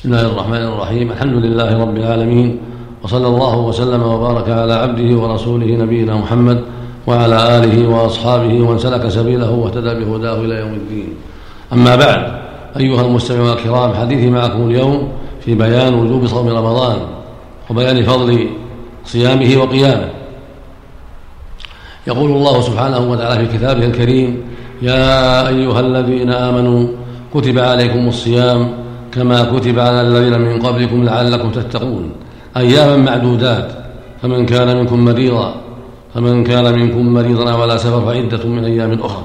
بسم الله الرحمن الرحيم. الحمد لله رب العالمين وصلى الله وسلم وبارك على عبده ورسوله نبينا محمد وعلى آله وأصحابه ومن سلك سبيله واهتدى بهداه إلى يوم الدين. أما بعد أيها المستمعون الكرام حديثي معكم اليوم في بيان وجوب صوم رمضان وبيان فضل صيامه وقيامه. يقول الله سبحانه وتعالى في كتابه الكريم يا أيها الذين آمنوا كتب عليكم الصيام كما كتب على الذين من قبلكم لعلكم تتقون. أياما معدودات. فمن كان منكم مريضا فمن كان منكم مريضا على سفر فعدة من أيام أخرى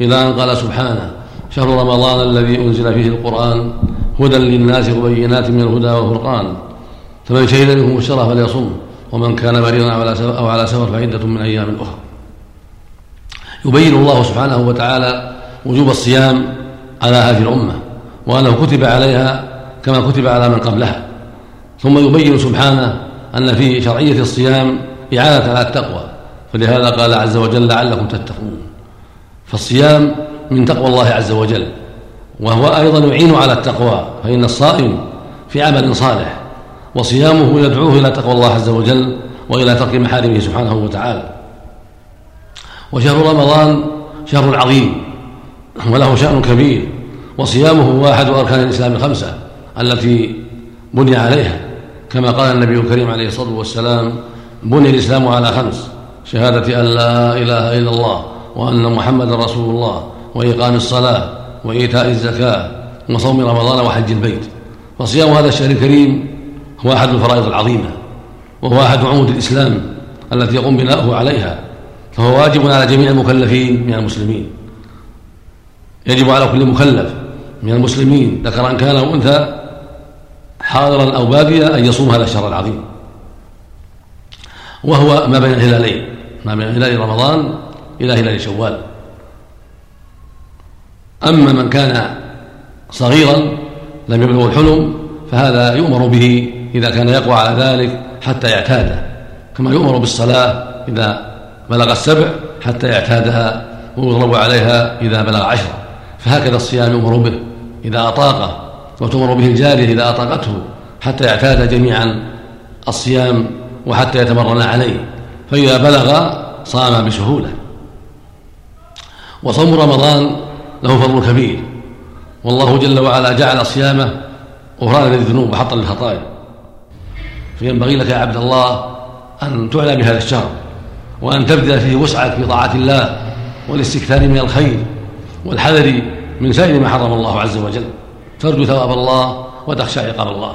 إلى أن قال سبحانه شهر رمضان الذي أنزل فيه القرآن هدى للناس وبينات من الهدى والفرقان. فمن شهد منكم الشرف فليصم ومن كان مريضا أو على سفر فعدة من أيام أخرى يبين الله سبحانه وتعالى وجوب الصيام على هذه الأمة. وأنه كتب عليها كما كتب على من قبلها. ثم يبين سبحانه أن في شرعية الصيام إعانة على التقوى. فلهذا قال عز وجل لعلكم تتقون. فالصيام من تقوى الله عز وجل وهو أيضا يعين على التقوى فإن الصائم في عمل صالح وصيامه يدعوه إلى تقوى الله عز وجل وإلى ترك محارمه سبحانه وتعالى. وشهر رمضان شهر عظيم وله شأن كبير. وصيامه هو أحد أركان الإسلام الخمسة التي بني عليها. كما قال النبي الكريم عليه الصلاة والسلام بني الإسلام على خمس شهادة أن لا إله إلا الله وأن محمدا رسول الله وإقام الصلاة وإيتاء الزكاة وصوم رمضان وحج البيت. فصيام هذا الشهر الكريم هو أحد الفرائض العظيمة وهو أحد عمود الإسلام التي يقوم بناؤه عليها. فهو واجب على جميع المكلفين من المسلمين. يجب على كل مكلف من المسلمين ذكر كان أو أنثى حاضرا أو باديا أن يصوم هذا الشهر العظيم. وهو ما بين الهلالين ما بين هلال رمضان إلى هلال شوال. أما من كان صغيرا لم يبلغ الحلم فهذا يؤمر به إذا كان يقوى على ذلك حتى يعتاده كما يؤمر بالصلاة إذا بلغ السبع حتى يعتادها ويضرب عليها إذا بلغ عشرا فهكذا الصيام يؤمر به. إذا أطاقه وتمر به الجارية إذا أطاقته حتى يعتاد جميعا الصيام وحتى يتمرن عليه فإذا بلغ صام بسهولة. وصوم رمضان له فضل كبير. والله جل وعلا جعل صيامه غفرانا للذنوب وحطا للخطايا. فينبغي لك يا عبد الله أن تعلى بهذا الشهر وأن تبذل فيه وسعك في طاعة الله والاستكثار من الخير والحذر من سائر ما حرم الله عز وجل. ترجو ثواب الله وتخشى عقاب الله.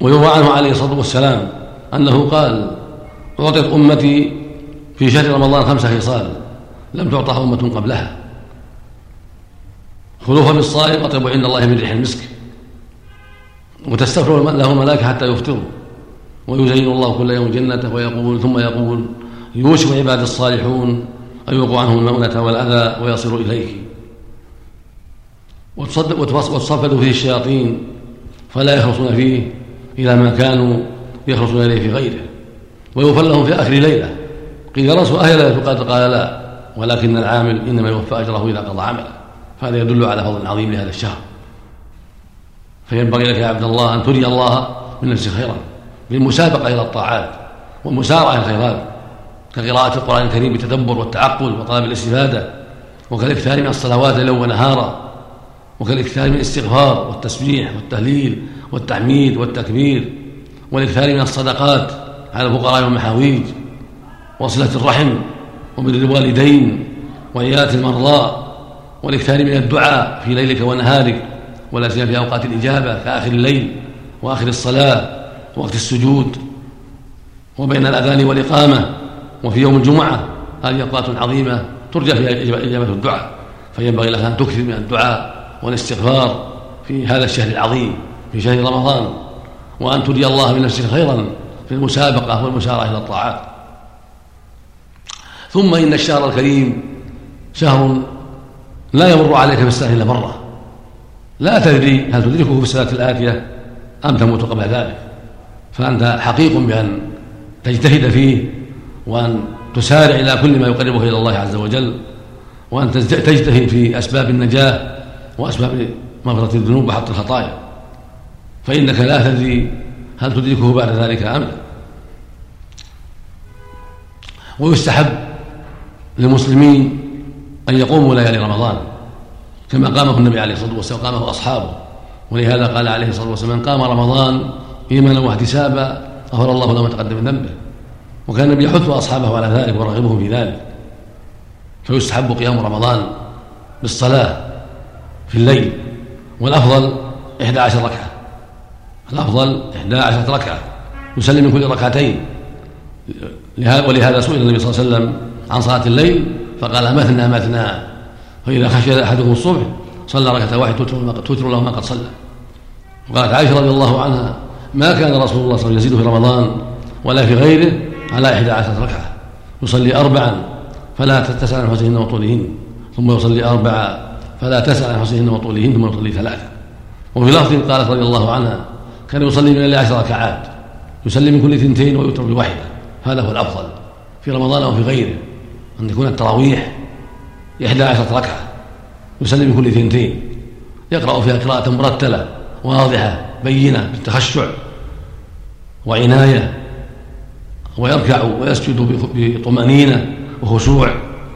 ويروى عنه عليه الصلاة والسلام أنه قال أعطت أمتي في شهر رمضان خمس خصال لم تعطها أمة قبلها. خلوفا بالصائم أطيب عند الله من ريح المسك. وتستغفر له الملائكة حتى يفطروا ويزين الله كل يوم جنته ويقول ثم يقول يوشك عباد الصالحون. أن يوقع عنهم المؤنة والأذى ويصل إليه. وتصفدوا فيه الشياطين فلا يخلصون فيه إلى ما كانوا يخلصون إليه في غيره. ويغفر لهم في آخر ليلة. قيل رسول أهل ليلة القدر؟ قال لا. ولكن العامل إنما يوفى أجره إذا قضى عمله. فهذا يدل على فضل عظيم لهذا الشهر. فينبغي لك يا عبد الله أن تري الله من نفسك خيرا بالمسابقة إلى الطاعات والمسارعة إلى الخيرات. كقراءة القرآن الكريم بالتدبر والتعقل وطلب الاستفادة وكالإكثار من الصلوات ليلا ونهارا وكالإكثار من الاستغفار والتسبيح والتهليل والتحميد والتكبير والإكثار من الصدقات على الفقراء والمحاويج وصلة الرحم وبر الوالدين وإيات المرضى والإكثار من الدعاء في ليلك ونهارك ولا سيما في أوقات الإجابة كآخر الليل وآخر الصلاة ووقت السجود. وبين الأذان والإقامة وفي يوم الجمعة هذه أوقات عظيمة ترجى فيها إجابة الدعاء فينبغي لها أن تكثر من الدعاء والاستغفار في هذا الشهر العظيم في شهر رمضان وأن تري الله من نفسك خيرا في المسابقة والمسارعة إلى الطاعات. ثم إن الشهر الكريم شهر لا يمر عليك في السنة إلا مرة. لا تدري هل تدركه في السنة الآتية أم تموت قبل ذلك. فأنت حقيق بأن تجتهد فيه وأن تسارع إلى كل ما يقربك إلى الله عز وجل وأن تجتهد في أسباب النجاة وأسباب مغفرة الذنوب وحط الخطايا. فإنك لا تدري هل تدركه بعد ذلك أم لا. ويستحب للمسلمين أن يقوموا ليالي رمضان كما قامه النبي عليه الصلاة والسلام قامه أصحابه. ولهذا قال عليه الصلاة والسلام من قام رمضان إيمانا واحتسابا غفر الله له ما تقدم من ذنبه. وكان النبي يحث أصحابه على ذلك ويرغبهم في ذلك. فيستحب قيام رمضان بالصلاة في الليل والأفضل إحدى عشر ركعة. الأفضل إحدى عشرة ركعة. يسلم من كل ركعتين. ولهذا سئل النبي صلى الله عليه وسلم عن صلاة الليل فقال مثنى مثنى فإذا خشي أحدكم الصبح صلى ركعة واحدة توتر له ما قد صلى. وقالت عائشة رضي الله عنها ما كان رسول الله صلى الله عليه وسلم يزيد في رمضان ولا في غيره على إحدى عشرة ركعة. يصلي أربعا فلا تتسع عن حسنهن وطولهن. ثم يصلي أربعا فلا تسع عن حسنهن وطولهن ثم يصلي ثلاثة. وفي لفظ قالت رضي الله عنها كان يصلي من عشر ركعات. يسلم من كل اثنتين ويوتر بواحدة هذا هو الأفضل. في رمضان أو في غيره. أن تكون التراويح إحدى عشرة ركعة. يسلم من كل اثنتين. يقرأ فيها قراءة مرتلة واضحة بينة بالتخشع وعناية. ويركع ويسجد بطمأنينة وخشوع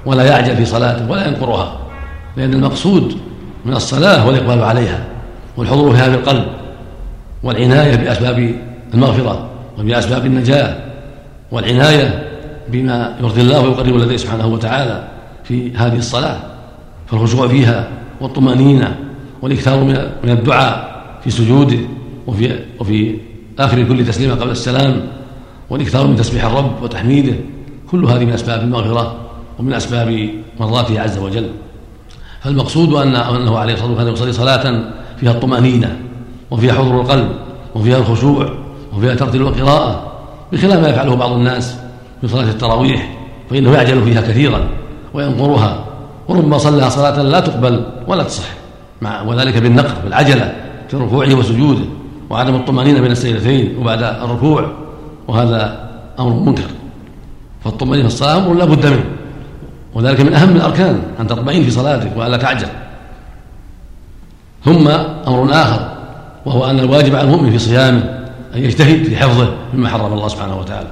ولا يعجل في صلاته ولا ينقرها لأن المقصود من الصلاة هو الإقبال عليها والحضور فيها بالقلب والعناية بأسباب المغفرة وبأسباب النجاة والعناية بما يرضي الله ويقرب لديه سبحانه وتعالى في هذه الصلاة فالخشوع فيها والطمأنينة والإكثار من الدعاء في سجوده وفي وفي آخر كل تسليمة قبل السلام والإكثار من تسبيح الرب وتحميده كل هذه من أسباب المغفرة ومن أسباب مرضاته عز وجل. فالمقصود أن أنه عليه الصلاة والسلام يصلي صلاة فيها الطمأنينة وفيها حضور القلب وفيها الخشوع وفيها ترتيل القراءة بخلاف ما يفعله بعض الناس في صلاة التراويح فإنه يعجل فيها كثيرا وينقرها. وربما صلى صلاة لا تقبل ولا تصح مع وذلك بالنقر بالعجلة في ركوعه وسجوده وعدم الطمأنينة بين السيدتين وبعد الركوع. وهذا أمر منكر. فالطمأنينة في الصلاة أمر لا بد منه. وذلك من أهم الأركان أن تطمئن في صلاتك وألا تعجل. ثم أمر آخر وهو أن الواجب على المؤمن في صيامه أن يجتهد في حفظه مما حرم الله سبحانه وتعالى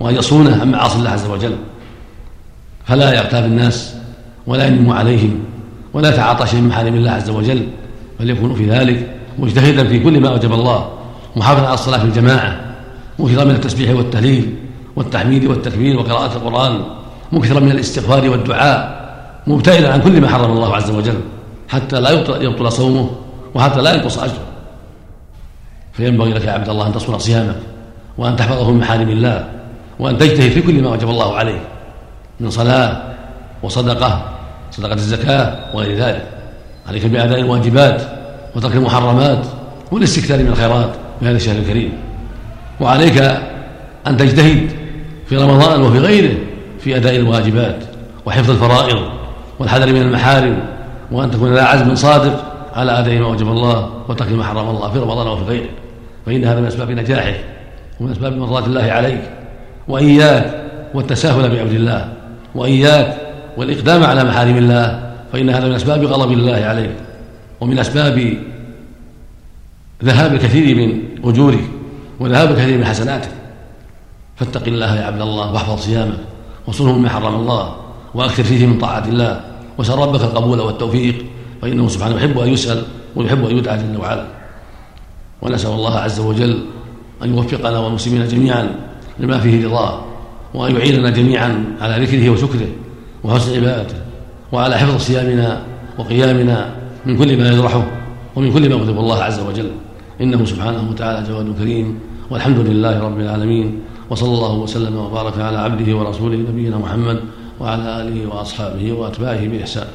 وأن يصونه عن معاصي الله عز وجل. فلا يغتاب الناس ولا ينم عليهم ولا يتعاطى شيء من محارم الله عز وجل بل يكون في ذلك مجتهدا في كل ما أوجب الله محافظا على الصلاة في الجماعة مكثرا من التسبيح والتهليل والتحميد والتكبير وقراءة القرآن مكثرا من الاستغفار والدعاء مبتعدا عن كل ما حرم الله عز وجل حتى لا يبطل صومه وحتى لا ينقص أجره. فينبغي لك يا عبد الله أن تصون صيامك وأن تحفظه من محارم الله وأن تجتهد في كل ما وجب الله عليه من صلاة وصدقة صدقة الزكاة وغير ذلك. عليك بأداء الواجبات وترك المحرمات والاستكثار من الخيرات في هذا الشهر الكريم. وعليك أن تجتهد في رمضان وفي غيره في أداء الواجبات وحفظ الفرائض والحذر من المحارم وأن تكون ذا عزم صادق على اداء ما وجب الله وترك ما حرم الله في رمضان وفي غيره. فإن هذا من أسباب نجاحك ومن أسباب مرضاة الله عليك. وإياك والتساهل بعبد الله. وإياك والإقدام على محارم الله. فإن هذا من أسباب غضب الله عليك. ومن أسباب ذهاب الكثير من أجورك. وذهاب الكثير من حسناتك فاتق الله يا عبد الله واحفظ صيامك وصله مما حرم الله وأكثر فيه من طاعة الله واسال ربك القبول والتوفيق فإنه سبحانه يحب أن يسأل ويحب أن يدعى جل وعلا. ونسأل الله عز وجل أن يوفقنا والمسلمين جميعا لما فيه رضاه وأن يعيننا جميعا على ذكره وشكره وحسن عبادته وعلى حفظ صيامنا وقيامنا من كل ما يجرحه ومن كل ما يغضب الله عز وجل. إنه سبحانه وتعالى جواد كريم والحمد لله رب العالمين وصلى الله وسلم وبارك على عبده ورسوله نبينا محمد وعلى آله وأصحابه وأتباعه بإحسان.